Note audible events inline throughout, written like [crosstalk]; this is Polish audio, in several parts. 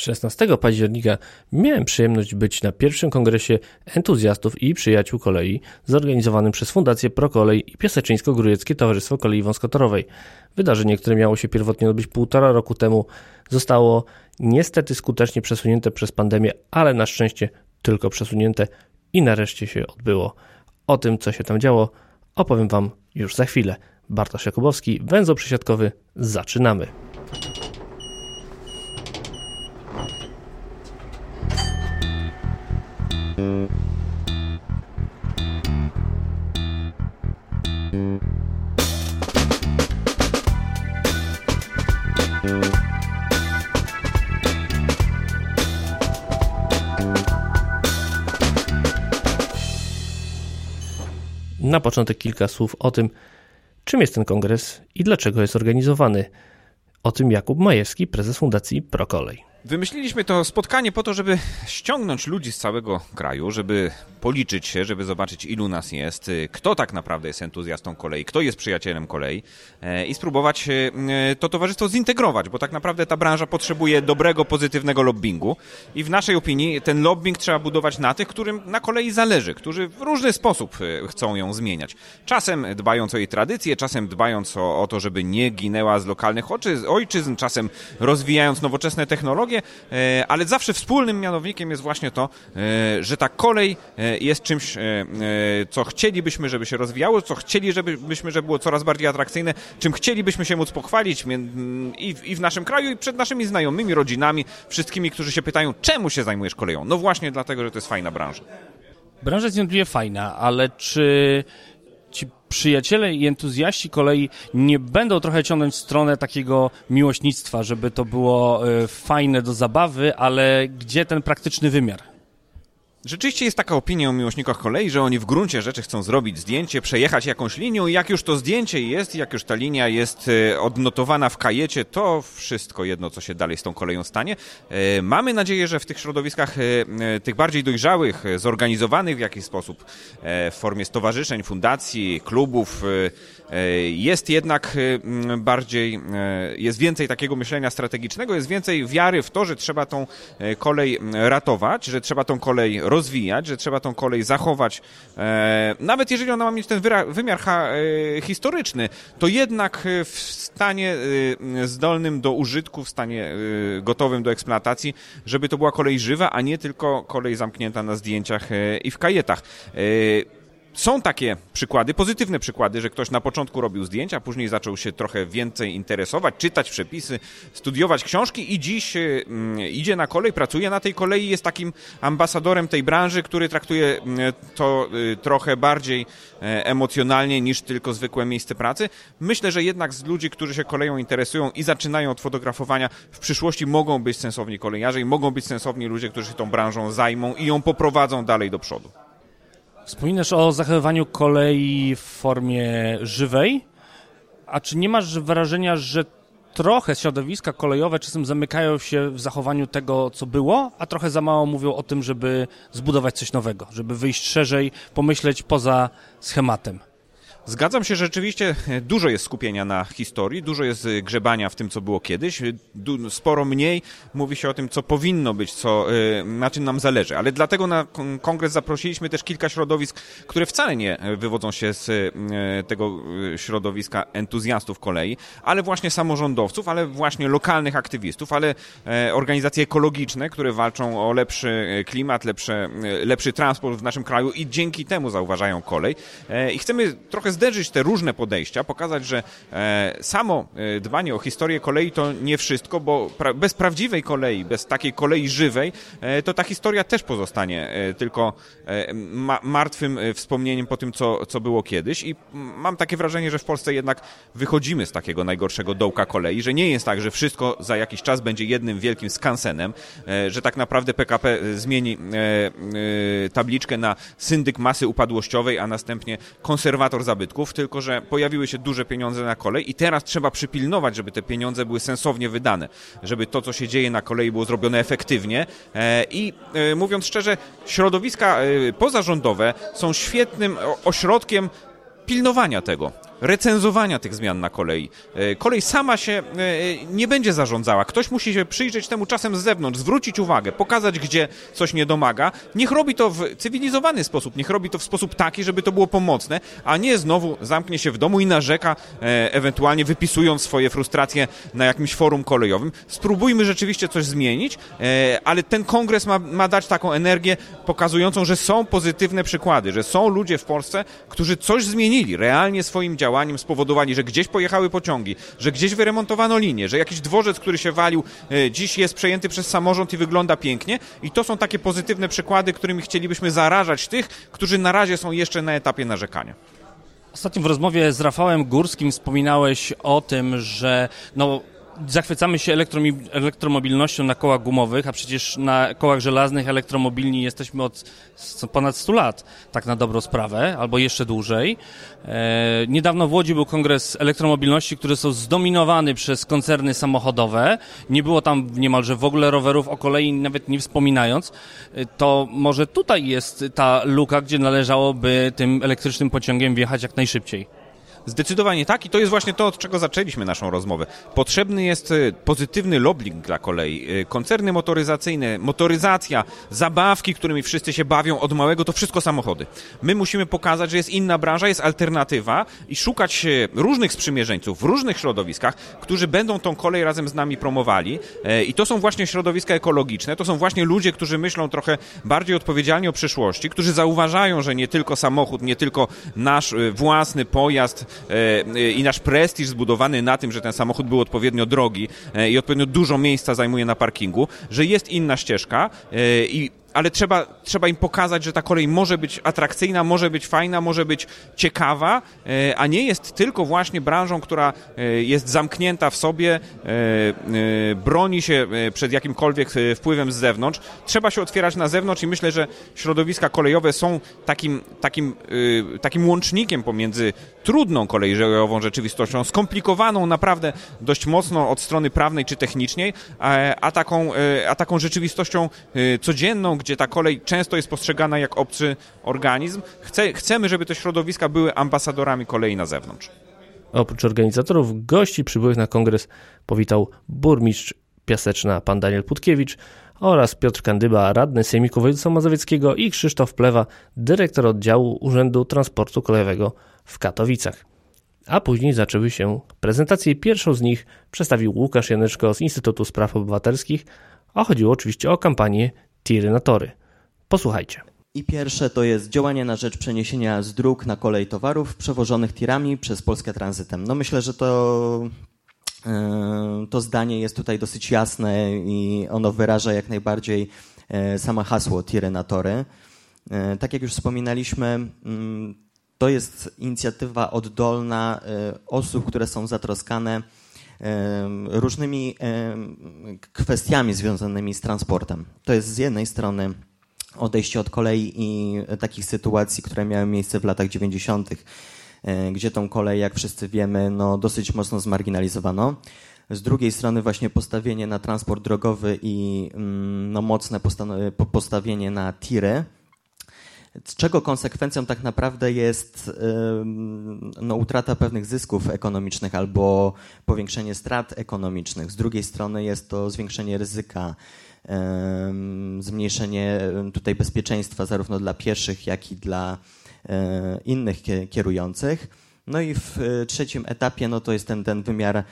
16 października miałem przyjemność być na pierwszym kongresie entuzjastów i przyjaciół kolei zorganizowanym przez Fundację Prokolej i Piaseczyńsko-Grójeckie Towarzystwo Kolei Wąskotorowej. Wydarzenie, które miało się pierwotnie odbyć półtora roku temu, zostało niestety skutecznie przesunięte przez pandemię, ale na szczęście tylko przesunięte i nareszcie się odbyło. O tym, co się tam działo, opowiem Wam już za chwilę. Bartosz Jakubowski, węzeł przesiadkowy, zaczynamy. Na początek kilka słów o tym, czym jest ten kongres i dlaczego jest organizowany. O tym Jakub Majewski, prezes Fundacji Prokolej. Wymyśliliśmy to spotkanie po to, żeby ściągnąć ludzi z całego kraju, żeby policzyć się, żeby zobaczyć, ilu nas jest, y, kto tak naprawdę jest entuzjastą kolei, kto jest przyjacielem kolei e, i spróbować y, to towarzystwo zintegrować, bo tak naprawdę ta branża potrzebuje dobrego, pozytywnego lobbingu i w naszej opinii ten lobbying trzeba budować na tych, którym na kolei zależy, którzy w różny sposób y, chcą ją zmieniać. Czasem dbając o jej tradycje, czasem dbając o, o to, żeby nie ginęła z lokalnych ojczyzn, czasem rozwijając nowoczesne technologie, E, ale zawsze wspólnym mianownikiem jest właśnie to, e, że ta kolej e, jest czymś, co chcielibyśmy, żeby się rozwijało, co chcielibyśmy, żeby było coraz bardziej atrakcyjne, czym chcielibyśmy się móc pochwalić i w naszym kraju, i przed naszymi znajomymi, rodzinami, wszystkimi, którzy się pytają, czemu się zajmujesz koleją? No właśnie dlatego, że to jest fajna branża. Branża jest niewątpliwie fajna, ale czy przyjaciele i entuzjaści kolei nie będą trochę ciągnąć w stronę takiego miłośnictwa, żeby to było e, fajne do zabawy, ale gdzie ten praktyczny wymiar? Rzeczywiście jest taka opinia o miłośnikach kolei, że oni w gruncie rzeczy chcą zrobić zdjęcie, przejechać jakąś linią i jak już to zdjęcie jest, jak już ta linia jest e, odnotowana w kajecie, to wszystko jedno, co się dalej z tą koleją stanie. E, mamy nadzieję, że w tych środowiskach e, tych bardziej dojrzałych, zorganizowanych w jakiś sposób, w formie stowarzyszeń, fundacji, klubów, jest jednak bardziej, jest więcej takiego myślenia strategicznego, jest więcej wiary w to, że trzeba tą kolej ratować, że trzeba tą kolej rozwijać, że trzeba tą kolej zachować, e, nawet jeżeli ona ma mieć ten wymiar e, historyczny, to jednak w stanie e, zdolnym do użytku, w stanie e, gotowym do eksploatacji, żeby to była kolej żywa, a nie tylko kolej zamknięta na zdjęciach e, i w kajetach. Są takie przykłady, pozytywne przykłady, że ktoś na początku robił zdjęcia, a później zaczął się trochę więcej interesować, czytać przepisy, studiować książki i dziś y, idzie na kolej, pracuje na tej kolei, jest takim ambasadorem tej branży, który traktuje y, to y, trochę bardziej e, emocjonalnie niż tylko zwykłe miejsce pracy. Myślę, że jednak z ludzi, którzy się koleją interesują i zaczynają od fotografowania, w przyszłości mogą być sensowni kolejarze i mogą być sensowni ludzie, którzy się tą branżą zajmą i ją poprowadzą dalej do przodu. Wspominasz o zachowywaniu kolei w formie żywej, a czy nie masz wrażenia, że trochę środowiska kolejowe czasem zamykają się w zachowaniu tego, co było, a trochę za mało mówią o tym, żeby zbudować coś nowego, żeby wyjść szerzej, pomyśleć poza schematem? Zgadzam się, że rzeczywiście dużo jest skupienia na historii, dużo jest grzebania w tym, co było kiedyś, sporo mniej mówi się o tym, co powinno być, co, y, na czym nam zależy. Ale dlatego na kongres zaprosiliśmy też kilka środowisk, które wcale nie wywodzą się z y, tego y, środowiska entuzjastów kolei, ale właśnie samorządowców, ale właśnie lokalnych aktywistów, ale e, organizacje ekologiczne, które walczą o lepszy klimat, lepszy, lepszy transport w naszym kraju i dzięki temu zauważają kolej. E, I chcemy trochę zderzyć te różne podejścia, pokazać, że e, samo e, dbanie o historię kolei to nie wszystko, bo pra bez prawdziwej kolei, bez takiej kolei żywej, e, to ta historia też pozostanie tylko ma martwym wspomnieniem po tym, co, co było kiedyś. I mam takie wrażenie, że w Polsce jednak wychodzimy z takiego najgorszego dołka kolei, że nie jest tak, że wszystko za jakiś czas będzie jednym wielkim skansenem, że tak naprawdę PKP zmieni tabliczkę na syndyk masy upadłościowej, a następnie konserwator zabytków zabytków, tylko że pojawiły się duże pieniądze na kolej i teraz trzeba przypilnować, żeby te pieniądze były sensownie wydane, żeby to, co się dzieje na kolei było zrobione efektywnie e, i e, mówiąc szczerze, środowiska e, pozarządowe są świetnym ośrodkiem pilnowania tego. Recenzowania tych zmian na kolei. E, kolej sama się e, nie będzie zarządzała. Ktoś musi się przyjrzeć temu czasem z zewnątrz, zwrócić uwagę, pokazać, gdzie coś nie domaga. Niech robi to w cywilizowany sposób, niech robi to w sposób taki, żeby to było pomocne, a nie znowu zamknie się w domu i narzeka, e, ewentualnie wypisując swoje frustracje na jakimś forum kolejowym. Spróbujmy rzeczywiście coś zmienić, ale ten kongres ma, ma dać taką energię pokazującą, że są pozytywne przykłady, że są ludzie w Polsce, którzy coś zmienili, realnie swoim działaniem spowodowali, że gdzieś pojechały pociągi, że gdzieś wyremontowano linię, że jakiś dworzec, który się walił, e, dziś jest przejęty przez samorząd i wygląda pięknie. I to są takie pozytywne przykłady, którymi chcielibyśmy zarażać tych, którzy na razie są jeszcze na etapie narzekania. Ostatnio w rozmowie z Rafałem Górskim wspominałeś o tym, że no, zachwycamy się elektromobilnością na kołach gumowych, a przecież na kołach żelaznych elektromobilni jesteśmy od ponad 100 lat, tak na dobrą sprawę, albo jeszcze dłużej. E, niedawno w Łodzi był kongres elektromobilności, który są zdominowany przez koncerny samochodowe. Nie było tam niemalże w ogóle rowerów o kolei, nawet nie wspominając. E, to może tutaj jest ta luka, gdzie należałoby tym elektrycznym pociągiem wjechać jak najszybciej. Zdecydowanie tak i to jest właśnie to, od czego zaczęliśmy naszą rozmowę. Potrzebny jest e, pozytywny lobbying dla kolei. E, koncerny motoryzacyjne, motoryzacja, zabawki, którymi wszyscy się bawią od małego, to wszystko samochody. My musimy pokazać, że jest inna branża, jest alternatywa i szukać e, różnych sprzymierzeńców w różnych środowiskach, którzy będą tą kolej razem z nami promowali. I to są właśnie środowiska ekologiczne, to są właśnie ludzie, którzy myślą trochę bardziej odpowiedzialnie o przyszłości, którzy zauważają, że nie tylko samochód, nie tylko nasz własny pojazd E, i nasz prestiż zbudowany na tym, że ten samochód był odpowiednio drogi e, i odpowiednio dużo miejsca zajmuje na parkingu, że jest inna ścieżka e, i ale trzeba, trzeba im pokazać, że ta kolej może być atrakcyjna, może być fajna, może być ciekawa, e, a nie jest tylko właśnie branżą, która e, jest zamknięta w sobie, e, broni się przed jakimkolwiek wpływem z zewnątrz. Trzeba się otwierać na zewnątrz i myślę, że środowiska kolejowe są takim, takim, takim łącznikiem pomiędzy trudną kolejową rzeczywistością, skomplikowaną naprawdę dość mocno od strony prawnej czy technicznej, a taką, a taką rzeczywistością codzienną, gdzie ta kolej często jest postrzegana jak obcy organizm. Chce, chcemy, żeby te środowiska były ambasadorami kolei na zewnątrz. Oprócz organizatorów, gości przybyłych na kongres powitał burmistrz Piaseczna pan Daniel Putkiewicz oraz Piotr Kandyba, radny Sejmiku Województwa Mazowieckiego i Krzysztof Plewa, dyrektor oddziału Urzędu Transportu Kolejowego w Katowicach. A później zaczęły się prezentacje. Pierwszą z nich przedstawił Łukasz Janeczko z Instytutu Spraw Obywatelskich, a chodziło oczywiście o kampanię tiry na tory. Posłuchajcie. I pierwsze to jest działanie na rzecz przeniesienia z dróg na kolej towarów przewożonych tirami przez Polskę tranzytem. No myślę, że to, e, to zdanie jest tutaj dosyć jasne i ono wyraża jak najbardziej e, samo hasło tiry na tory. E, tak jak już wspominaliśmy, mm, to jest inicjatywa oddolna osób, które są zatroskane różnymi kwestiami związanymi z transportem. To jest z jednej strony odejście od kolei i takich sytuacji, które miały miejsce w latach 90., e, gdzie tą kolej, jak wszyscy wiemy, no, dosyć mocno zmarginalizowano. Z drugiej strony właśnie postawienie na transport drogowy i mm, no, mocne postawienie na tiry, czego konsekwencją tak naprawdę jest no, utrata pewnych zysków ekonomicznych albo powiększenie strat ekonomicznych. Z drugiej strony jest to zwiększenie ryzyka, zmniejszenie tutaj bezpieczeństwa zarówno dla pieszych, jak i dla e, innych kierujących. No i w e, trzecim etapie no to jest ten, ten wymiar e,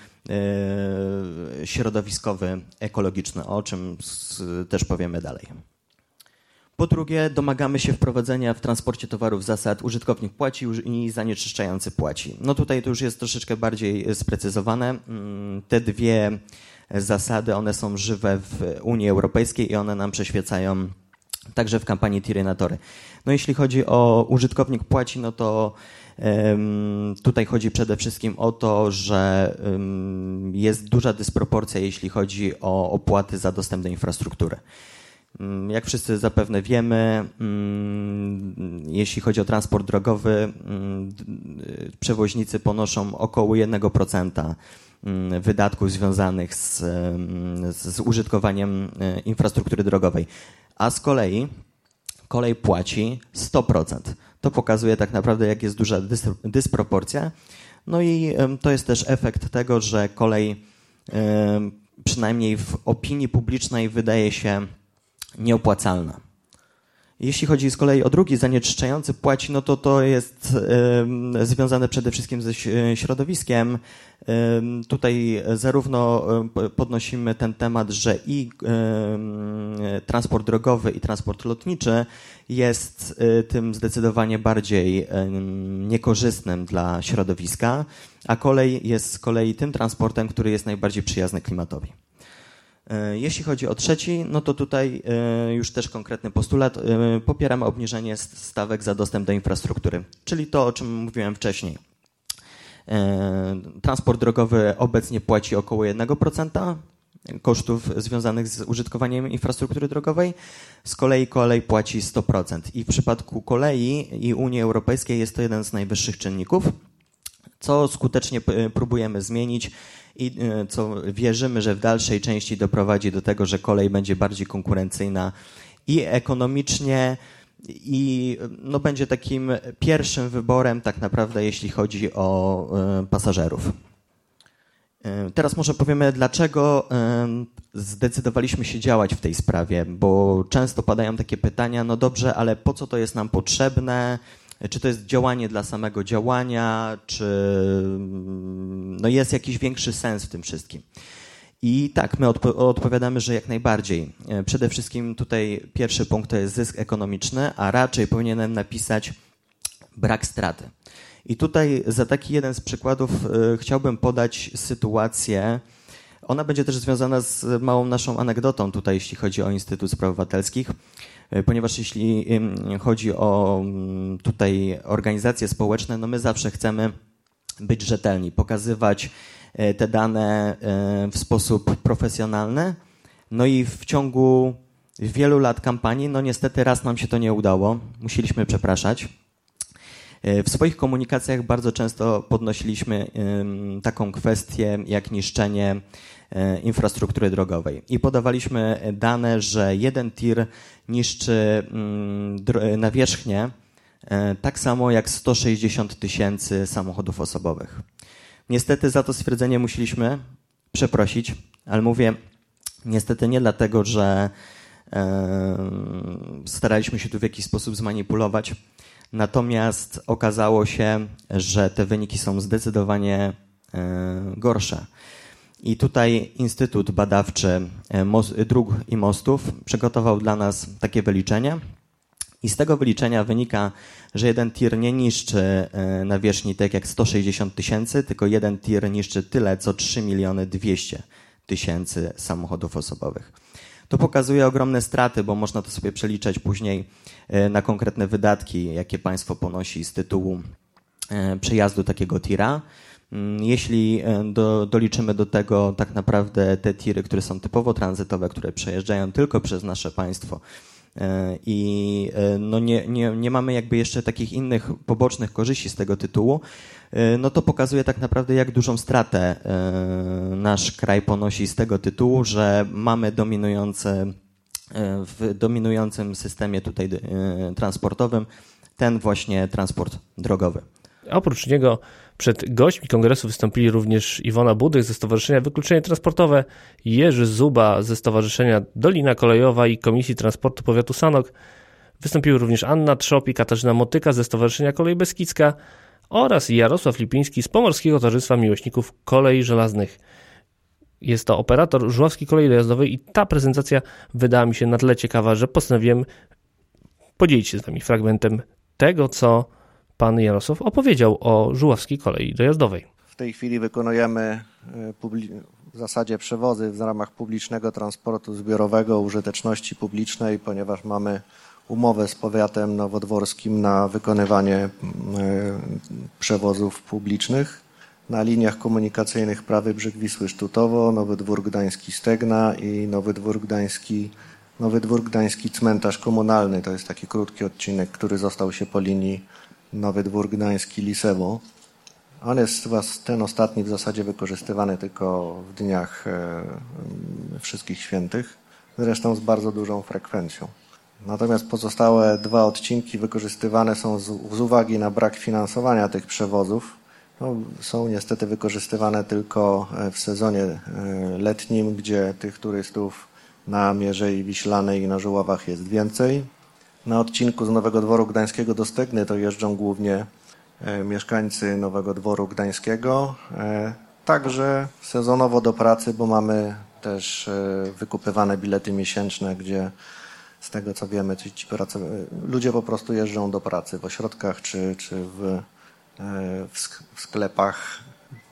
środowiskowy, ekologiczny, o czym też powiemy dalej. Po drugie, domagamy się wprowadzenia w transporcie towarów zasad użytkownik płaci i zanieczyszczający płaci. No tutaj to już jest troszeczkę bardziej sprecyzowane. Mm, te dwie zasady, one są żywe w Unii Europejskiej i one nam przeświecają także w kampanii Tiry na Tory. No jeśli chodzi o użytkownik płaci, no to tutaj chodzi przede wszystkim o to, że jest duża dysproporcja, jeśli chodzi o opłaty za dostęp do infrastruktury. Mm, jak wszyscy zapewne wiemy, mm, jeśli chodzi o transport drogowy, mm, przewoźnicy ponoszą około 1% wydatków związanych z, z użytkowaniem e, infrastruktury drogowej. A z kolei kolej płaci 100%. To pokazuje tak naprawdę, jak jest duża dysproporcja. No i to jest też efekt tego, że kolej przynajmniej w opinii publicznej wydaje się nieopłacalna. Jeśli chodzi z kolei o drugi zanieczyszczający płaci, no to to jest y, związane przede wszystkim ze środowiskiem. Y, tutaj zarówno podnosimy ten temat, że i y, transport drogowy, i transport lotniczy jest tym zdecydowanie bardziej niekorzystnym dla środowiska, a kolej jest z kolei tym transportem, który jest najbardziej przyjazny klimatowi. E, jeśli chodzi o trzeci, no to tutaj e, już też konkretny postulat. E, popieramy obniżenie stawek za dostęp do infrastruktury, czyli to, o czym mówiłem wcześniej. Transport drogowy obecnie płaci około 1% kosztów związanych z użytkowaniem infrastruktury drogowej, z kolei kolej płaci 100%. I w przypadku kolei i Unii Europejskiej jest to jeden z najwyższych czynników, co skutecznie próbujemy zmienić i e, co wierzymy, że w dalszej części doprowadzi do tego, że kolej będzie bardziej konkurencyjna i ekonomicznie, i no, będzie takim pierwszym wyborem tak naprawdę, jeśli chodzi o y, pasażerów. Y, teraz może powiemy, dlaczego zdecydowaliśmy się działać w tej sprawie, bo często padają takie pytania, no dobrze, ale po co to jest nam potrzebne, czy to jest działanie dla samego działania, czy no jest jakiś większy sens w tym wszystkim. I tak, my odpo odpowiadamy, że jak najbardziej. E, przede wszystkim tutaj pierwszy punkt to jest zysk ekonomiczny, a raczej powinienem napisać brak straty. I tutaj za taki jeden z przykładów y, chciałbym podać sytuację. Ona będzie też związana z małą naszą anegdotą tutaj, jeśli chodzi o Instytut Spraw Obywatelskich. E, ponieważ jeśli chodzi o tutaj organizacje społeczne, no my zawsze chcemy być rzetelni, pokazywać e, te dane e, w sposób profesjonalny. No i w ciągu wielu lat kampanii, no niestety raz nam się to nie udało, musieliśmy przepraszać. W swoich komunikacjach bardzo często podnosiliśmy taką kwestię jak niszczenie infrastruktury drogowej. I podawaliśmy dane, że jeden tir niszczy mm, nawierzchnię e, tak samo jak 160 tysięcy samochodów osobowych. Niestety za to stwierdzenie musieliśmy przeprosić, ale mówię niestety nie dlatego, że e, staraliśmy się tu w jakiś sposób zmanipulować. Natomiast okazało się, że te wyniki są zdecydowanie gorsze. I tutaj Instytut Badawczy e, Dróg i Mostów przygotował dla nas takie wyliczenie. I z tego wyliczenia wynika, że jeden tir nie niszczy e, nawierzchni tak jak 160 tysięcy, tylko jeden tir niszczy tyle, co 3 miliony 200 tysięcy samochodów osobowych. To pokazuje ogromne straty, bo można to sobie przeliczać później e, na konkretne wydatki, jakie państwo ponosi z tytułu przejazdu takiego tira. Mm, jeśli e, do, doliczymy do tego tak naprawdę te tiry, które są typowo tranzytowe, które przejeżdżają tylko przez nasze państwo, e, i e, no nie, nie, nie mamy jakby jeszcze takich innych pobocznych korzyści z tego tytułu, no to pokazuje tak naprawdę, jak dużą stratę nasz kraj ponosi z tego tytułu, że mamy dominujące w dominującym systemie tutaj transportowym ten właśnie transport drogowy. Oprócz niego przed gośćmi kongresu wystąpili również Iwona Budych ze Stowarzyszenia Wykluczenie Transportowe, Jerzy Zuba ze Stowarzyszenia Dolina Kolejowa i Komisji Transportu Powiatu Sanok. Wystąpiły również Anna Trzop i Katarzyna Motyka ze Stowarzyszenia Kolej Beskidzka oraz Jarosław Lipiński z Pomorskiego Towarzystwa Miłośników Kolei Żelaznych. Jest to operator Żuławskiej Kolei Dojazdowej i ta prezentacja wydała mi się na tyle ciekawa, że postanowiłem podzielić się z Wami fragmentem tego, co pan Jarosław opowiedział o Żuławskiej Kolei Dojazdowej. W tej chwili wykonujemy e, w zasadzie przewozy w ramach publicznego transportu zbiorowego użyteczności publicznej, ponieważ mamy umowę z powiatem nowodworskim na wykonywanie e, przewozów publicznych na liniach komunikacyjnych Prawy Brzeg Wisły Sztutowo, Nowy Dwór Gdański Stegna i Nowy Dwór Gdański, Nowy Dwór Gdański Cmentarz Komunalny. To jest taki krótki odcinek, który został się po linii Nowy Dwór Gdański Lisewo. On jest ten ostatni w zasadzie wykorzystywany tylko w dniach e, wszystkich świętych, zresztą z bardzo dużą frekwencją. Natomiast pozostałe dwa odcinki wykorzystywane są z, z uwagi na brak finansowania tych przewozów. No, są niestety wykorzystywane tylko e, w sezonie e, letnim, gdzie tych turystów na Mierzei Wiślanej i na Żuławach jest więcej. Na odcinku z Nowego Dworu Gdańskiego do Stegny to jeżdżą głównie e, mieszkańcy Nowego Dworu Gdańskiego, także sezonowo do pracy, bo mamy też wykupywane bilety miesięczne, gdzie z tego co wiemy, ci, ci pracy, ludzie po prostu jeżdżą do pracy w ośrodkach czy, czy w, e, w sklepach,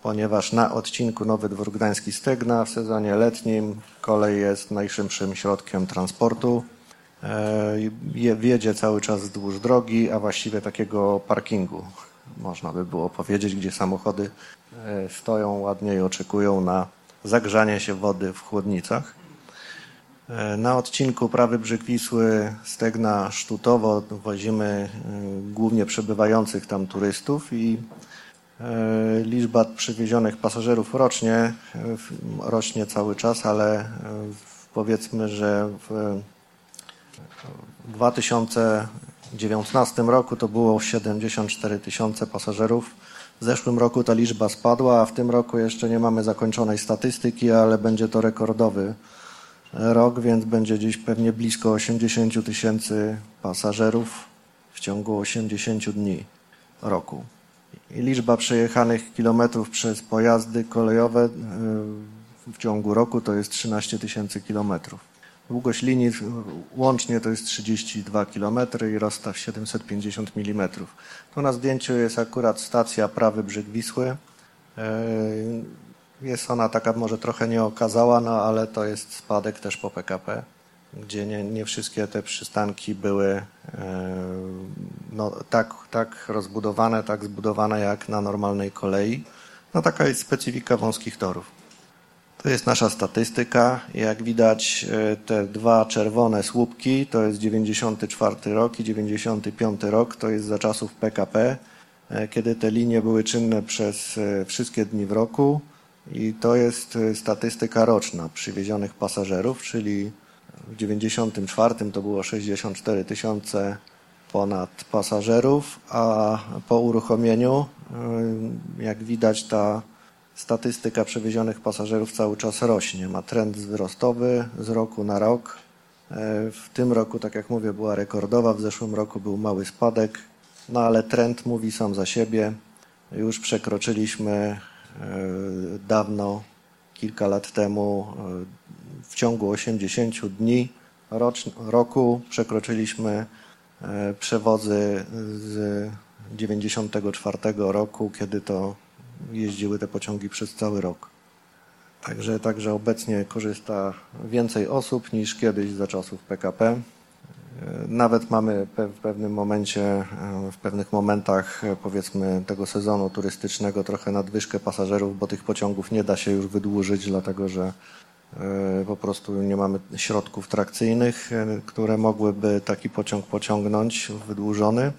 ponieważ na odcinku Nowy Dwór Gdański Stygna w sezonie letnim kolej jest najszybszym środkiem transportu. E, wiedzie cały czas wzdłuż drogi, a właściwie takiego parkingu, można by było powiedzieć, gdzie samochody e, stoją ładnie i oczekują na zagrzanie się wody w chłodnicach. E, na odcinku prawy brzeg Wisły Stegna Sztutowo wozimy głównie przebywających tam turystów i liczba przywiezionych pasażerów rocznie rośnie cały czas, ale powiedzmy, że w 2019 roku to było 74 tysiące pasażerów. W zeszłym roku ta liczba spadła, a w tym roku jeszcze nie mamy zakończonej statystyki, ale będzie to rekordowy rok, więc będzie dziś pewnie blisko 80 tysięcy pasażerów w ciągu 80 dni roku. I liczba przejechanych kilometrów przez pojazdy kolejowe e, w ciągu roku to jest 13 tysięcy kilometrów. Długość linii łącznie to jest 32 km i rozstaw 750 mm. Tu na zdjęciu jest akurat stacja prawy brzeg Wisły. E, jest ona taka może trochę nieokazała, no ale to jest spadek też po PKP, gdzie nie, nie wszystkie te przystanki były e, no, tak, tak rozbudowane, tak zbudowane jak na normalnej kolei. No taka jest specyfika wąskich torów. To jest nasza statystyka. Jak widać e, te dwa czerwone słupki to jest 94 rok i 95 rok, to jest za czasów PKP, e, kiedy te linie były czynne przez wszystkie dni w roku. I to jest e, statystyka roczna przywiezionych pasażerów, czyli w 94 to było 64 tysiące ponad pasażerów, a po uruchomieniu, e, jak widać, ta statystyka przewiezionych pasażerów cały czas rośnie. Ma trend wzrostowy z roku na rok. E, w tym roku, tak jak mówię, była rekordowa, w zeszłym roku był mały spadek, no ale trend mówi sam za siebie. Już przekroczyliśmy E, dawno, kilka lat temu, e, w ciągu 80 dni roku przekroczyliśmy przewozy z 94 roku, kiedy to jeździły te pociągi przez cały rok. Także, także obecnie korzysta więcej osób niż kiedyś za czasów PKP. Nawet mamy w pewnym momencie, e, w pewnych momentach e, powiedzmy tego sezonu turystycznego trochę nadwyżkę pasażerów, bo tych pociągów nie da się już wydłużyć, dlatego że e, po prostu nie mamy środków trakcyjnych, które mogłyby taki pociąg pociągnąć wydłużony.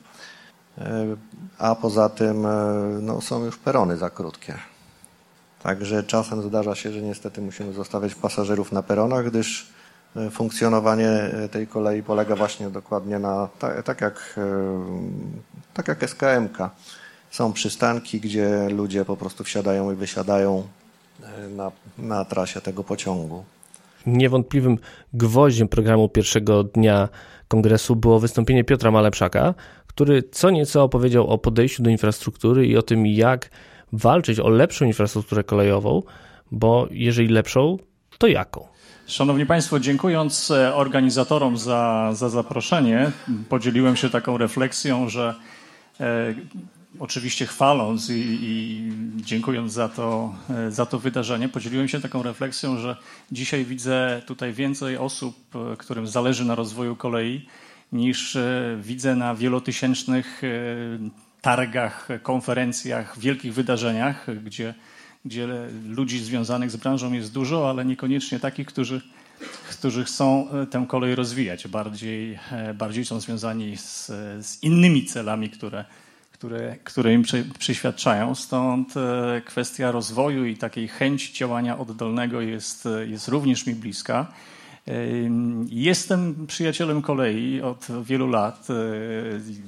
A poza tym no, są już perony za krótkie. Także czasem zdarza się, że niestety musimy zostawiać pasażerów na peronach, gdyż E, funkcjonowanie e, tej kolei polega właśnie dokładnie na, tak, tak jak, e, tak jak SKMK. Są przystanki, gdzie ludzie po prostu wsiadają i wysiadają na, na trasie tego pociągu. Niewątpliwym gwoździem programu pierwszego dnia kongresu było wystąpienie Piotra Malepszaka, który co nieco opowiedział o podejściu do infrastruktury i o tym, jak walczyć o lepszą infrastrukturę kolejową, bo jeżeli lepszą, to jaką? Szanowni Państwo, dziękując e, organizatorom za, za zaproszenie, podzieliłem się taką refleksją, że e, oczywiście chwaląc i, i, dziękując za to, e, za to wydarzenie, podzieliłem się taką refleksją, że dzisiaj widzę tutaj więcej osób, e, którym zależy na rozwoju kolei, niż e, widzę na wielotysięcznych e, targach, konferencjach, wielkich wydarzeniach, gdzie gdzie ludzi związanych z branżą jest dużo, ale niekoniecznie takich, którzy, którzy chcą e, tę kolej rozwijać. Bardziej, bardziej są związani z, z innymi celami, które, które, które im przy, przyświadczają. Stąd kwestia rozwoju i takiej chęci działania oddolnego jest, jest również mi bliska. Jestem przyjacielem kolei od wielu lat.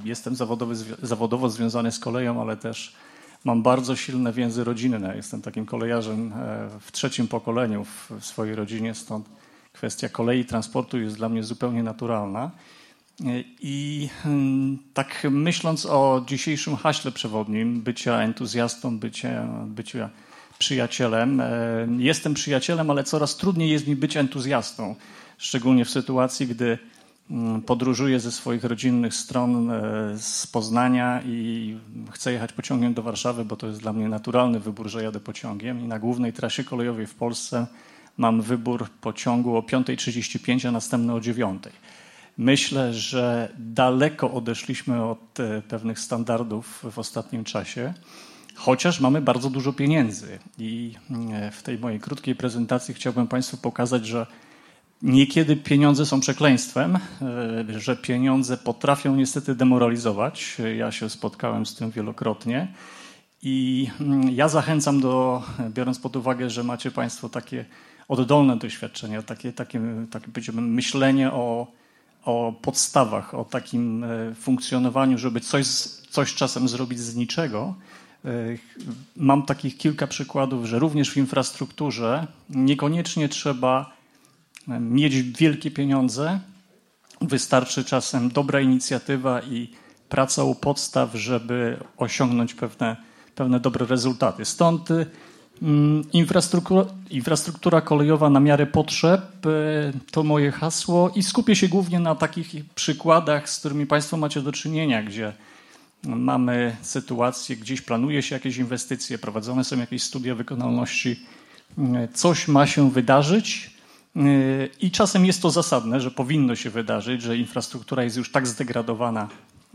Jestem zawodowy, zawodowo związany z koleją, ale też mam bardzo silne więzy rodzinne. Jestem takim kolejarzem w trzecim pokoleniu w swojej rodzinie, stąd kwestia kolei transportu jest dla mnie zupełnie naturalna. I hmm, tak myśląc o dzisiejszym haśle przewodnim, bycia entuzjastą, bycia, bycia przyjacielem, e, jestem przyjacielem, ale coraz trudniej jest mi być entuzjastą. Szczególnie w sytuacji, gdy mm, podróżuję ze swoich rodzinnych stron e, z Poznania i chcę jechać pociągiem do Warszawy, bo to jest dla mnie naturalny wybór, że jadę pociągiem. I na głównej trasie kolejowej w Polsce mam wybór pociągu o 5.35, a następny o 9.00. Myślę, że daleko odeszliśmy od e, pewnych standardów w ostatnim czasie, chociaż mamy bardzo dużo pieniędzy. I e, w tej mojej krótkiej prezentacji chciałbym Państwu pokazać, że niekiedy pieniądze są przekleństwem, e, że pieniądze potrafią niestety demoralizować. Ja się spotkałem z tym wielokrotnie. I mm, ja zachęcam do, biorąc pod uwagę, że macie Państwo takie oddolne doświadczenia, takie, takie, takie myślenie o o podstawach, o takim e, funkcjonowaniu, żeby coś, coś czasem zrobić z niczego. E, mam takich kilka przykładów, że również w infrastrukturze niekoniecznie trzeba e, mieć wielkie pieniądze. Wystarczy czasem dobra inicjatywa i praca u podstaw, żeby osiągnąć pewne, pewne dobre rezultaty. Stąd Mm, infrastruktura, infrastruktura kolejowa na miarę potrzeb e, to moje hasło i skupię się głównie na takich przykładach, z którymi Państwo macie do czynienia, gdzie mamy sytuację, gdzieś planuje się jakieś inwestycje, prowadzone są jakieś studia wykonalności, coś ma się wydarzyć e, i czasem jest to zasadne, że powinno się wydarzyć, że infrastruktura jest już tak zdegradowana,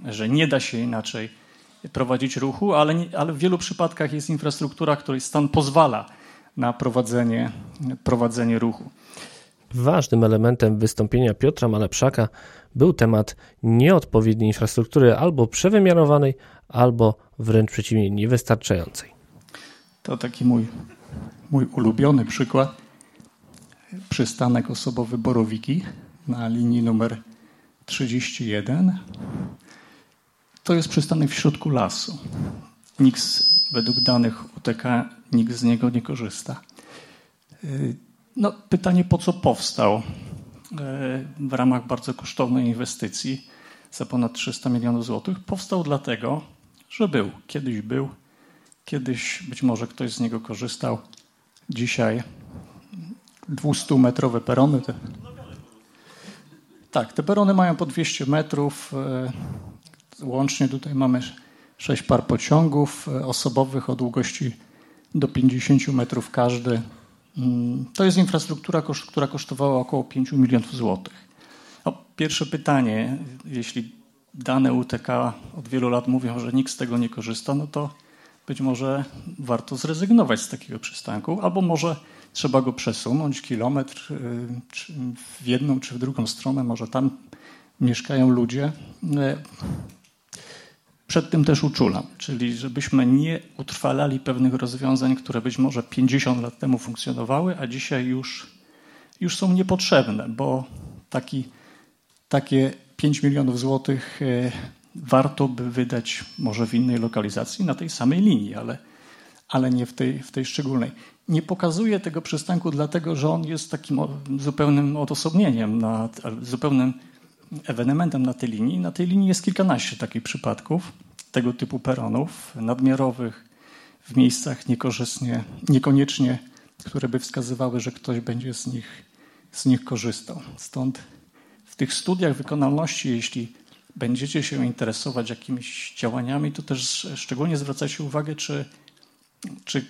że nie da się inaczej prowadzić ruchu, ale, ale w wielu przypadkach jest infrastruktura, której stan pozwala na prowadzenie, prowadzenie ruchu. Ważnym elementem wystąpienia Piotra Malepszaka był temat nieodpowiedniej infrastruktury albo przewymiarowanej, albo wręcz przeciwnie, niewystarczającej. To taki mój, mój ulubiony przykład. Przystanek osobowy Borowiki na linii numer 31 to jest przystanek w środku lasu. Nikt, według danych UTK, nikt z niego nie korzysta. No, pytanie, po co powstał y, w ramach bardzo kosztownej inwestycji za ponad 300 milionów złotych? Powstał dlatego, że był. Kiedyś był, kiedyś być może ktoś z niego korzystał. Dzisiaj 200-metrowe perony. Te... Tak, te perony mają po 200 metrów. Y, Łącznie tutaj mamy sześć par pociągów e, osobowych o długości do 50 metrów każdy. To jest infrastruktura, która kosztowała około 5 milionów złotych. No, pierwsze pytanie, jeśli dane UTK od wielu lat mówią, że nikt z tego nie korzysta, no to być może warto zrezygnować z takiego przystanku, albo może trzeba go przesunąć kilometr e, w jedną czy w drugą stronę, może tam mieszkają ludzie. Przed tym też uczulam, czyli żebyśmy nie utrwalali pewnych rozwiązań, które być może 50 lat temu funkcjonowały, a dzisiaj już, już są niepotrzebne, bo taki, takie 5 milionów złotych e, warto by wydać może w innej lokalizacji, na tej samej linii, ale, ale nie w tej, w tej szczególnej. Nie pokazuję tego przystanku dlatego, że on jest takim zupełnym odosobnieniem, na, zupełnym ewenementem na tej linii. Na tej linii jest kilkanaście takich przypadków tego typu peronów nadmiarowych w miejscach niekorzystnie, niekoniecznie, które by wskazywały, że ktoś będzie z nich, z nich korzystał. Stąd w tych studiach wykonalności, jeśli będziecie się interesować jakimiś działaniami, to też szczególnie zwracajcie uwagę, czy, czy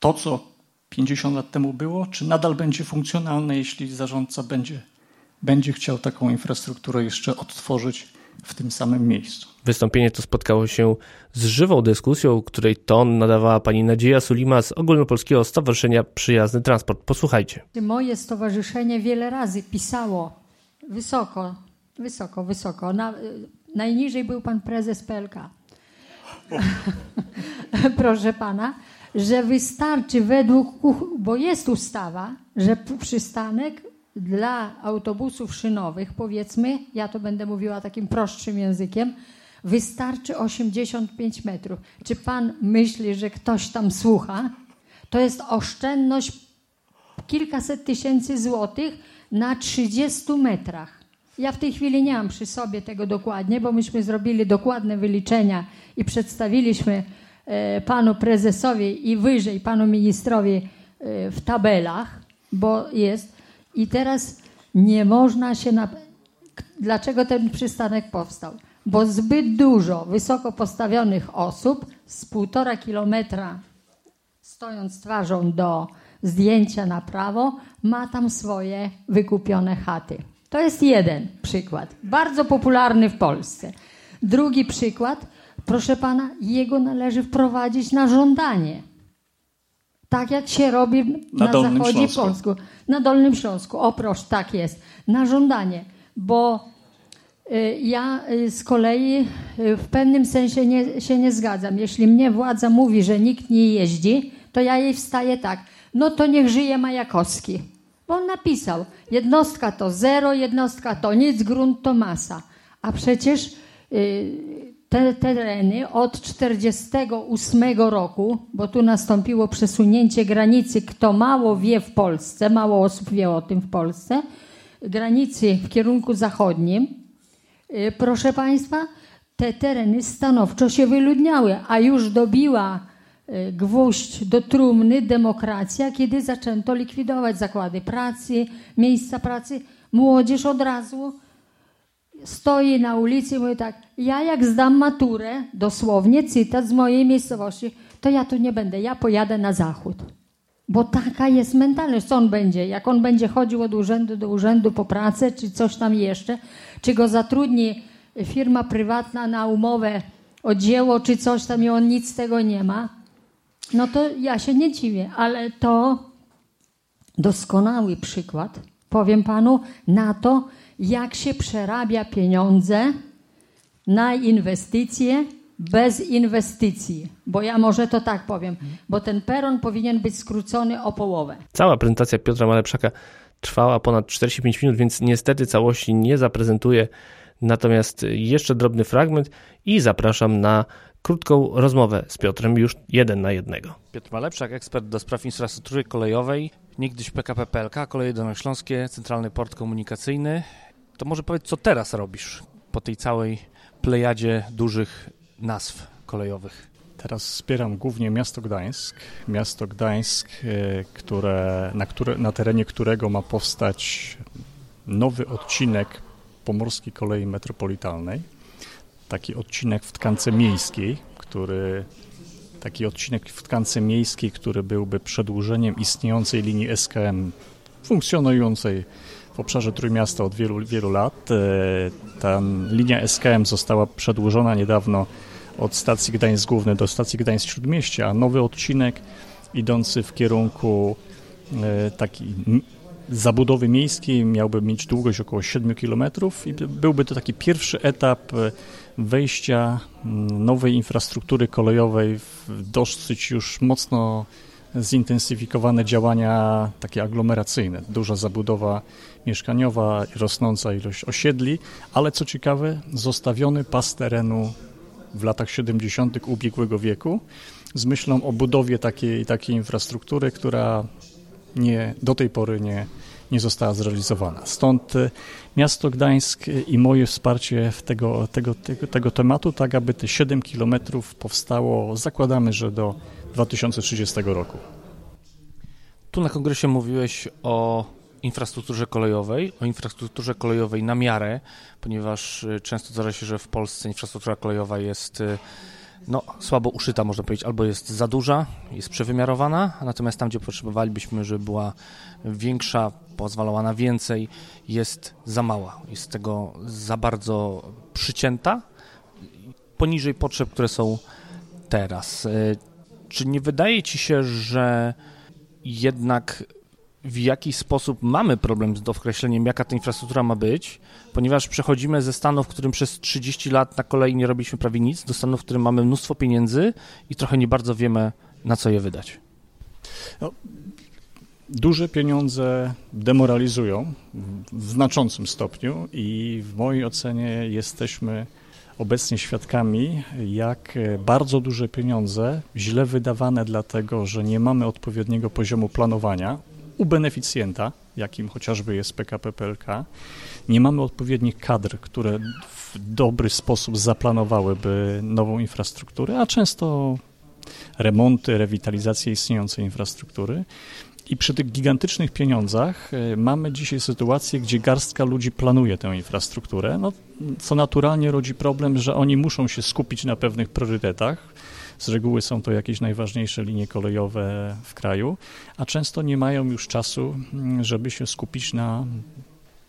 to, co 50 lat temu było, czy nadal będzie funkcjonalne, jeśli zarządca będzie będzie chciał taką infrastrukturę jeszcze odtworzyć w tym samym miejscu. Wystąpienie to spotkało się z żywą dyskusją, której ton nadawała pani Nadzieja Sulima z Ogólnopolskiego Stowarzyszenia Przyjazny Transport. Posłuchajcie. Moje stowarzyszenie wiele razy pisało wysoko, wysoko, wysoko. Na, najniżej był pan prezes PLK. [laughs] Proszę pana, że wystarczy według, bo jest ustawa, że przystanek dla autobusów szynowych, powiedzmy, ja to będę mówiła takim prostszym językiem, wystarczy 85 metrów. Czy pan myśli, że ktoś tam słucha? To jest oszczędność kilkaset tysięcy złotych na 30 metrach. Ja w tej chwili nie mam przy sobie tego dokładnie, bo myśmy zrobili dokładne wyliczenia i przedstawiliśmy e, panu prezesowi i wyżej panu ministrowi e, w tabelach, bo jest. I teraz nie można się. Na... Dlaczego ten przystanek powstał? Bo zbyt dużo wysoko postawionych osób z półtora kilometra stojąc twarzą do zdjęcia na prawo, ma tam swoje wykupione chaty. To jest jeden przykład, bardzo popularny w Polsce. Drugi przykład, proszę pana, jego należy wprowadzić na żądanie. Tak jak się robi na, na zachodzie Polsku. Na Dolnym Śląsku. O proszę, tak jest. Na żądanie. Bo y, ja y, z kolei y, w pewnym sensie nie, się nie zgadzam. Jeśli mnie władza mówi, że nikt nie jeździ, to ja jej wstaję tak. No to niech żyje Majakowski. Bo on napisał, jednostka to zero, jednostka to nic, grunt to masa. A przecież te tereny od 1948 roku, bo tu nastąpiło przesunięcie granicy, kto mało wie w Polsce, mało osób wie o tym w Polsce, granicy w kierunku zachodnim, y, proszę Państwa, te tereny stanowczo się wyludniały, a już dobiła y, gwóźdź do trumny demokracja, kiedy zaczęto likwidować zakłady pracy, miejsca pracy. Młodzież od razu stoi na ulicy i mówi tak, ja jak zdam maturę, dosłownie cytat z mojej miejscowości, to ja tu nie będę, ja pojadę na zachód. Bo taka jest mentalność. Co on będzie? Jak on będzie chodził od urzędu do urzędu po pracę, czy coś tam jeszcze, czy go zatrudni firma prywatna na umowę o dzieło, czy coś tam i on nic z tego nie ma, no to ja się nie dziwię, ale to doskonały przykład, powiem panu, na to, jak się przerabia pieniądze na inwestycje bez inwestycji. Bo ja może to tak powiem, bo ten peron powinien być skrócony o połowę. Cała prezentacja Piotra Malepszaka trwała ponad 45 minut, więc niestety całości nie zaprezentuję. Natomiast jeszcze drobny fragment i zapraszam na krótką rozmowę z Piotrem już jeden na jednego. Piotr Malepszak, ekspert do spraw infrastruktury kolejowej, niegdyś PKP PLK, Koleje Dolnośląskie, Centralny Port Komunikacyjny. To może powiedz, co teraz robisz po tej całej plejadzie dużych nazw kolejowych? Teraz wspieram głównie miasto Gdańsk. Miasto Gdańsk, e, które, na, które, na terenie którego ma powstać nowy odcinek Pomorskiej Kolei Metropolitalnej. Taki odcinek w tkance miejskiej, który taki odcinek w tkance miejskiej, który byłby przedłużeniem istniejącej linii SKM funkcjonującej w obszarze Trójmiasta od wielu, wielu lat. E, ta linia SKM została przedłużona niedawno od stacji Gdańsk Główny do stacji Gdańsk Śródmieście, a nowy odcinek idący w kierunku e, takiej zabudowy miejskiej miałby mieć długość około 7 km i byłby to taki pierwszy etap e, wejścia nowej infrastruktury kolejowej w dosyć już mocno zintensyfikowane działania takie aglomeracyjne, duża zabudowa mieszkaniowa, rosnąca ilość osiedli, ale co ciekawe, zostawiony pas terenu w latach 70. ubiegłego wieku z myślą o budowie takiej, takiej infrastruktury, która nie, do tej pory nie, nie została zrealizowana. Stąd e, miasto Gdańsk i moje wsparcie tego, tego, tego, tego tematu, tak aby te 7 kilometrów powstało, zakładamy, że do 2030 roku. Tu na kongresie mówiłeś o infrastrukturze kolejowej, o infrastrukturze kolejowej na miarę, ponieważ y, często zdarza się, że w Polsce infrastruktura kolejowa jest y, no, słabo uszyta, można powiedzieć, albo jest za duża, jest przewymiarowana, natomiast tam, gdzie potrzebowalibyśmy, żeby była większa, pozwalała na więcej, jest za mała, jest tego za bardzo przycięta, poniżej potrzeb, które są teraz. Czy nie wydaje ci się, że jednak w jakiś sposób mamy problem z określeniem, jaka ta infrastruktura ma być, ponieważ przechodzimy ze stanu, w którym przez 30 lat na kolei nie robiliśmy prawie nic, do stanu, w którym mamy mnóstwo pieniędzy i trochę nie bardzo wiemy, na co je wydać. No, duże pieniądze demoralizują w znaczącym stopniu i w mojej ocenie jesteśmy obecnie świadkami, jak bardzo duże pieniądze, źle wydawane dlatego, że nie mamy odpowiedniego poziomu planowania u beneficjenta, jakim chociażby jest PKP PLK, nie mamy odpowiednich kadr, które w dobry sposób zaplanowałyby nową infrastrukturę, a często remonty, rewitalizację istniejącej infrastruktury. I przy tych gigantycznych pieniądzach e, mamy dzisiaj sytuację, gdzie garstka ludzi planuje tę infrastrukturę, no, co naturalnie rodzi problem, że oni muszą się skupić na pewnych priorytetach. Z reguły są to jakieś najważniejsze linie kolejowe w kraju, a często nie mają już czasu, mm, żeby się skupić na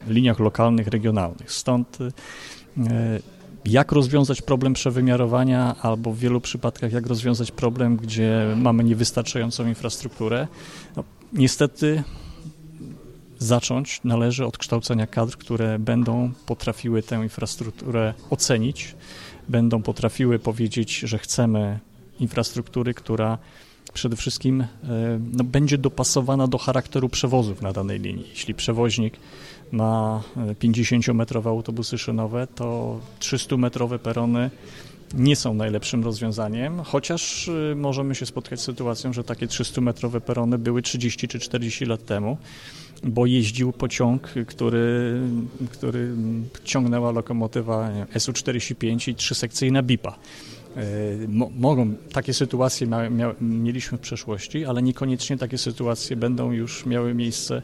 liniach lokalnych, regionalnych. Stąd e, jak rozwiązać problem przewymiarowania, albo w wielu przypadkach jak rozwiązać problem, gdzie mamy niewystarczającą infrastrukturę. Niestety zacząć należy od kształcenia kadr, które będą potrafiły tę infrastrukturę ocenić, będą potrafiły powiedzieć, że chcemy infrastruktury, która przede wszystkim e, no, będzie dopasowana do charakteru przewozów na danej linii. Jeśli przewoźnik ma 50-metrowe autobusy szynowe, to 300-metrowe perony nie są najlepszym rozwiązaniem, chociaż y, możemy się spotkać z sytuacją, że takie 300-metrowe perony były 30 czy 40 lat temu, bo jeździł pociąg, który, który ciągnęła lokomotywa SU-45 i trzysekcyjna BIPA. Y, mogą, takie sytuacje mia, mieliśmy w przeszłości, ale niekoniecznie takie sytuacje będą już miały miejsce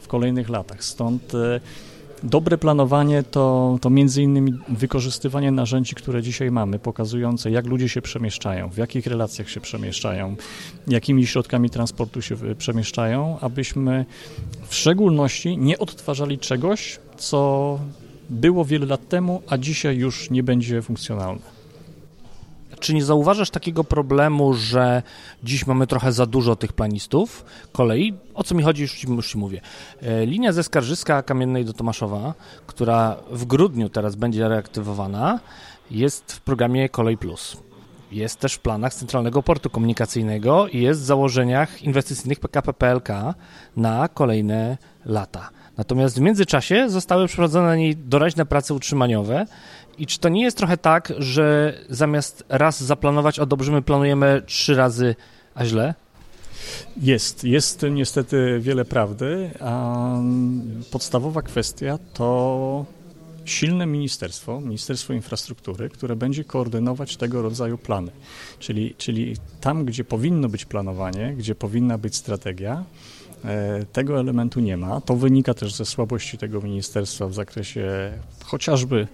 w kolejnych latach. Stąd y, Dobre planowanie to, to między innymi wykorzystywanie narzędzi, które dzisiaj mamy, pokazujące jak ludzie się przemieszczają, w jakich relacjach się przemieszczają, jakimi środkami transportu się przemieszczają, abyśmy w szczególności nie odtwarzali czegoś, co było wiele lat temu, a dzisiaj już nie będzie funkcjonalne. Czy nie zauważasz takiego problemu, że dziś mamy trochę za dużo tych planistów kolei? O co mi chodzi, już ci, już ci mówię. E, linia ze Skarżyska Kamiennej do Tomaszowa, która w grudniu teraz będzie reaktywowana, jest w programie Kolej Plus. Jest też w planach Centralnego Portu Komunikacyjnego i jest w założeniach inwestycyjnych PKP PLK na kolejne lata. Natomiast w międzyczasie zostały przeprowadzone na niej doraźne prace utrzymaniowe i czy to nie jest trochę tak, że zamiast raz zaplanować, o dobrze, my planujemy trzy razy, a źle? Jest, jest niestety wiele prawdy, a podstawowa kwestia to silne ministerstwo, Ministerstwo Infrastruktury, które będzie koordynować tego rodzaju plany. Czyli, czyli tam, gdzie powinno być planowanie, gdzie powinna być strategia, tego elementu nie ma. To wynika też ze słabości tego ministerstwa w zakresie chociażby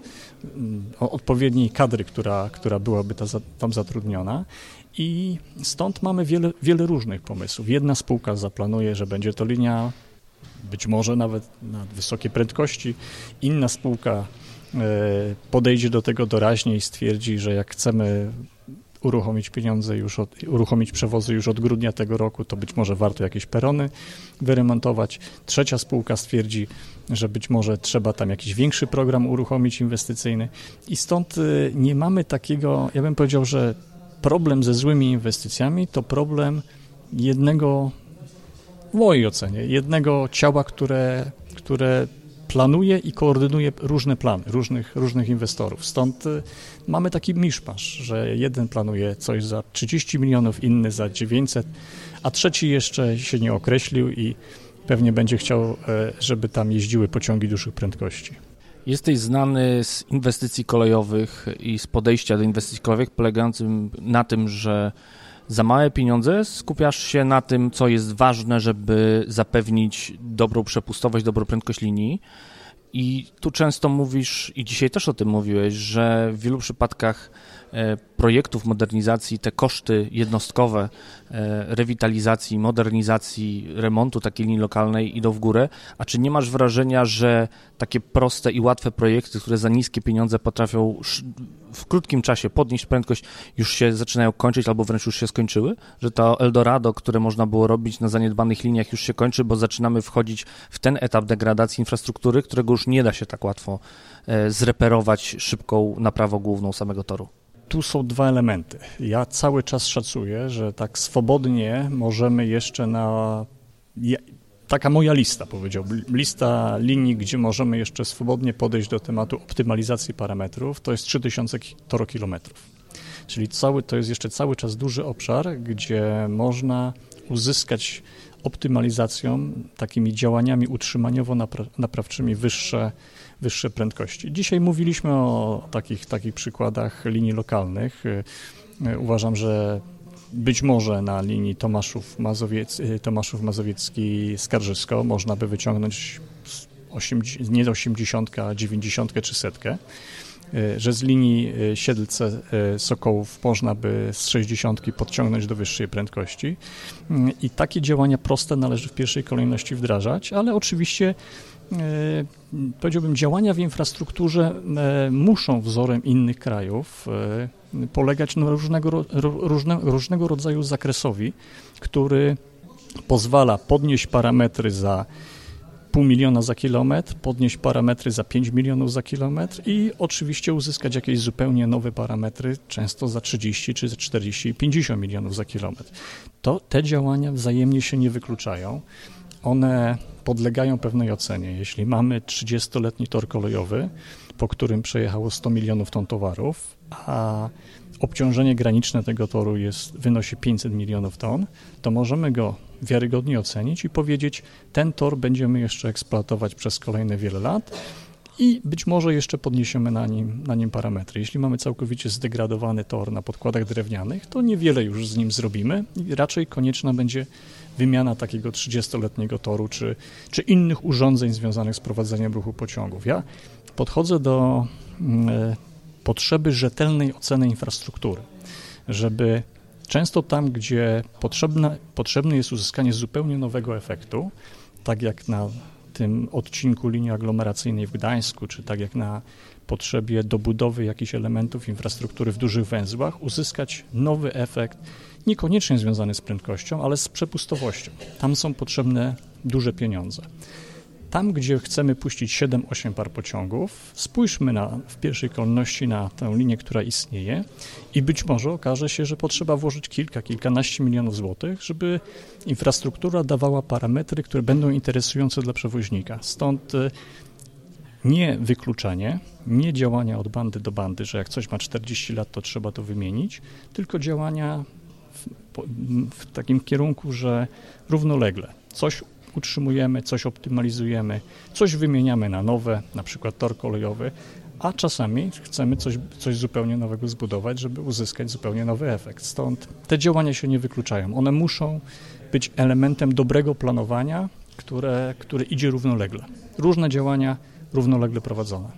mm, odpowiedniej kadry, która, która byłaby ta, tam zatrudniona. I stąd mamy wiele, wiele różnych pomysłów. Jedna spółka zaplanuje, że będzie to linia być może nawet na wysokie prędkości. Inna spółka e, podejdzie do tego doraźnie i stwierdzi, że jak chcemy uruchomić pieniądze już od, uruchomić przewozy już od grudnia tego roku, to być może warto jakieś perony wyremontować. Trzecia spółka stwierdzi, że być może trzeba tam jakiś większy program uruchomić inwestycyjny i stąd y, nie mamy takiego, ja bym powiedział, że problem ze złymi inwestycjami to problem jednego, w mojej ocenie, jednego ciała, które, które planuje i koordynuje różne plany, różnych, różnych inwestorów. Stąd y, mamy taki miszmasz, że jeden planuje coś za 30 milionów, inny za 900, a trzeci jeszcze się nie określił i pewnie będzie chciał, e, żeby tam jeździły pociągi dużych prędkości. Jesteś znany z inwestycji kolejowych i z podejścia do inwestycji kolejowych polegającym na tym, że za małe pieniądze skupiasz się na tym, co jest ważne, żeby zapewnić dobrą przepustowość, dobrą prędkość linii. I tu często mówisz, i dzisiaj też o tym mówiłeś, że w wielu przypadkach projektów modernizacji, te koszty jednostkowe e, rewitalizacji, modernizacji, remontu takiej linii lokalnej idą w górę, a czy nie masz wrażenia, że takie proste i łatwe projekty, które za niskie pieniądze potrafią w krótkim czasie podnieść prędkość, już się zaczynają kończyć albo wręcz już się skończyły? Że to Eldorado, które można było robić na zaniedbanych liniach już się kończy, bo zaczynamy wchodzić w ten etap degradacji infrastruktury, którego już nie da się tak łatwo e, zreperować szybką naprawą główną samego toru? Tu są dwa elementy. Ja cały czas szacuję, że tak swobodnie możemy jeszcze na taka moja lista, powiedziałbym. Lista linii, gdzie możemy jeszcze swobodnie podejść do tematu optymalizacji parametrów, to jest 3000 torokilometrów. Czyli cały, to jest jeszcze cały czas duży obszar, gdzie można uzyskać optymalizacją, takimi działaniami utrzymaniowo-naprawczymi wyższe, wyższe prędkości. Dzisiaj mówiliśmy o takich, takich przykładach linii lokalnych. Uważam, że być może na linii Tomaszów, Mazowiec, Tomaszów Mazowiecki-Skarżysko można by wyciągnąć 80, nie 80, a 90 czy setkę. Że z linii Siedlce Sokołów można by z 60 podciągnąć do wyższej prędkości i takie działania proste należy w pierwszej kolejności wdrażać, ale oczywiście powiedziałbym, działania w infrastrukturze muszą wzorem innych krajów polegać na różnego, różne, różnego rodzaju zakresowi, który pozwala podnieść parametry za pół miliona za kilometr, podnieść parametry za 5 milionów za kilometr i oczywiście uzyskać jakieś zupełnie nowe parametry, często za 30 czy za 40 50 milionów za kilometr. To te działania wzajemnie się nie wykluczają. One podlegają pewnej ocenie. Jeśli mamy 30-letni tor kolejowy, po którym przejechało 100 milionów ton towarów, a obciążenie graniczne tego toru jest, wynosi 500 milionów ton, to możemy go wiarygodnie ocenić i powiedzieć, ten tor będziemy jeszcze eksploatować przez kolejne wiele lat i być może jeszcze podniesiemy na nim, na nim parametry. Jeśli mamy całkowicie zdegradowany tor na podkładach drewnianych, to niewiele już z nim zrobimy i raczej konieczna będzie wymiana takiego 30-letniego toru czy, czy innych urządzeń związanych z prowadzeniem ruchu pociągów. Ja podchodzę do mm, potrzeby rzetelnej oceny infrastruktury, żeby często tam, gdzie potrzebne, potrzebne jest uzyskanie zupełnie nowego efektu, tak jak na tym odcinku linii aglomeracyjnej w Gdańsku, czy tak jak na potrzebie dobudowy jakichś elementów infrastruktury w dużych węzłach, uzyskać nowy efekt, niekoniecznie związany z prędkością, ale z przepustowością. Tam są potrzebne duże pieniądze. Tam, gdzie chcemy puścić 7-8 par pociągów, spójrzmy na, w pierwszej kolejności na tę linię, która istnieje i być może okaże się, że potrzeba włożyć kilka, kilkanaście milionów złotych, żeby infrastruktura dawała parametry, które będą interesujące dla przewoźnika. Stąd e, nie wykluczanie, nie działania od bandy do bandy, że jak coś ma 40 lat, to trzeba to wymienić, tylko działania w, takim kierunku, że równolegle coś utrzymujemy, coś optymalizujemy, coś wymieniamy na nowe, na przykład tor kolejowy, a czasami chcemy coś, coś zupełnie nowego zbudować, żeby uzyskać zupełnie nowy efekt. Stąd te działania się nie wykluczają. One muszą być elementem dobrego planowania, które, które idzie równolegle. Różne działania równolegle prowadzone.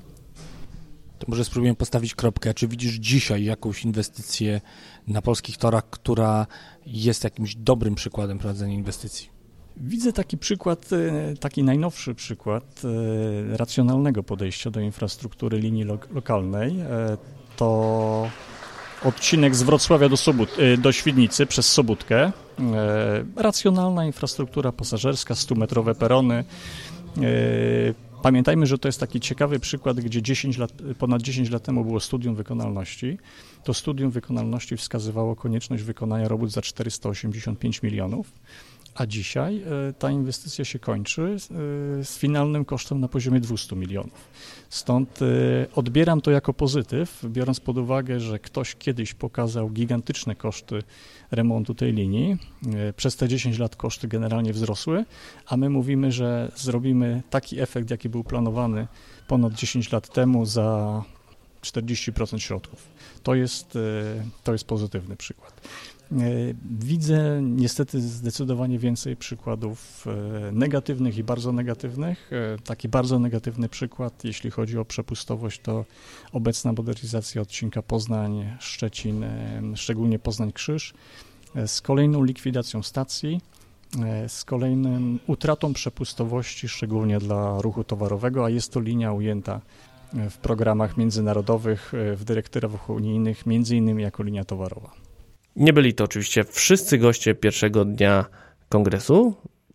To może spróbujemy postawić kropkę. Czy widzisz dzisiaj jakąś inwestycję na polskich torach, która jest jakimś dobrym przykładem prowadzenia inwestycji? Widzę taki przykład, e, taki najnowszy przykład e, racjonalnego podejścia do infrastruktury linii lo lokalnej. E, to odcinek z Wrocławia do, Sobót, do Świdnicy przez Sobótkę. Racjonalna infrastruktura pasażerska, 100-metrowe perony. Pamiętajmy, że to jest taki ciekawy przykład, gdzie 10 lat, ponad 10 lat temu było studium wykonalności. To studium wykonalności wskazywało konieczność wykonania robót za 485 milionów a dzisiaj e, ta inwestycja się kończy e, z finalnym kosztem na poziomie 200 milionów. Stąd e, odbieram to jako pozytyw, biorąc pod uwagę, że ktoś kiedyś pokazał gigantyczne koszty remontu tej linii. Przez te 10 lat koszty generalnie wzrosły, a my mówimy, że zrobimy taki efekt, jaki był planowany ponad 10 lat temu za 40% środków. To jest, to jest pozytywny przykład. E, widzę niestety zdecydowanie więcej przykładów e, negatywnych i bardzo negatywnych. E, taki bardzo negatywny przykład, jeśli chodzi o przepustowość, to obecna modernizacja odcinka Poznań-Szczecin, szczególnie Poznań-Krzyż, z kolejną likwidacją stacji, z kolejnym utratą przepustowości, szczególnie dla ruchu towarowego, a jest to linia ujęta w programach międzynarodowych, w dyrektywach unijnych, między innymi jako linia towarowa. Nie byli to oczywiście wszyscy goście pierwszego dnia kongresu.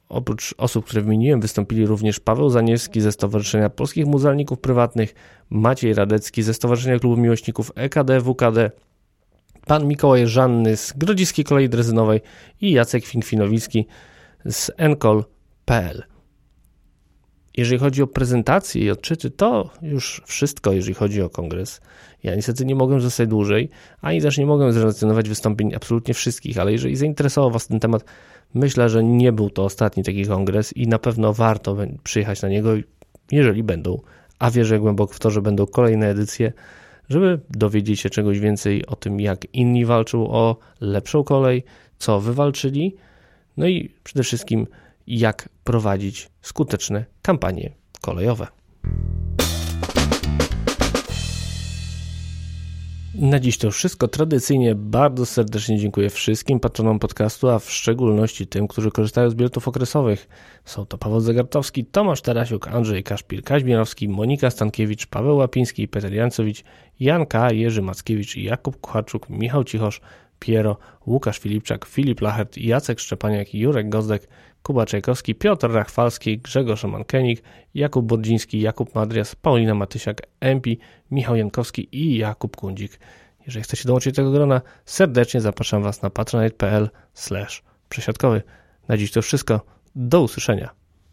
Oprócz osób, które wymieniłem, wystąpili również Paweł Zaniewski ze Stowarzyszenia Polskich Muzealników Prywatnych, Maciej Radecki ze Stowarzyszenia Klubu Miłośników EKD, WKD, pan Mikołaj Żanny z Grodziskiej Kolei Drezynowej i Jacek Finkwinowicki z patronite.pl. Jeżeli chodzi o prezentacje i odczyty, to już wszystko, jeżeli chodzi o kongres. Ja niestety nie mogę zostać dłużej, ani też nie mogę zrelacjonować wystąpień absolutnie wszystkich, ale jeżeli zainteresował Was ten temat, myślę, że nie był to ostatni taki kongres i na pewno warto przyjechać na niego, jeżeli będą, a wierzę głęboko w to, że będą kolejne edycje, żeby dowiedzieć się czegoś więcej o tym, jak inni walczą o lepszą kolej, co wywalczyli, no i przede wszystkim jak prowadzić skuteczne kampanie kolejowe. Na dziś to wszystko. Tradycyjnie bardzo serdecznie dziękuję wszystkim patronom podcastu, a w szczególności tym, którzy korzystają z biletów okresowych. Są to Paweł Zagartowski, Tomasz Tarasiuk, Andrzej Kaszpil, Kaźmierowski, Monika Stankiewicz, Paweł Łapiński, Peter Jancowicz, Jan K., Jerzy Mackiewicz, Jakub Kucharczuk, Michał Cichosz, Piero, Łukasz Filipczak, Filip Lachert, Jacek Szczepaniak, Jurek Gozdek, Kuba Czajkowski, Piotr Rachwalski, Grzegorz Mankenik, Jakub Bordziński, Jakub Madrias, Paulina Matysiak, MP, Michał Jankowski i Jakub Kundzik. Jeżeli chcecie dołączyć do tego grona, serdecznie zapraszam Was na patronite.pl. Na dziś to wszystko. Do usłyszenia.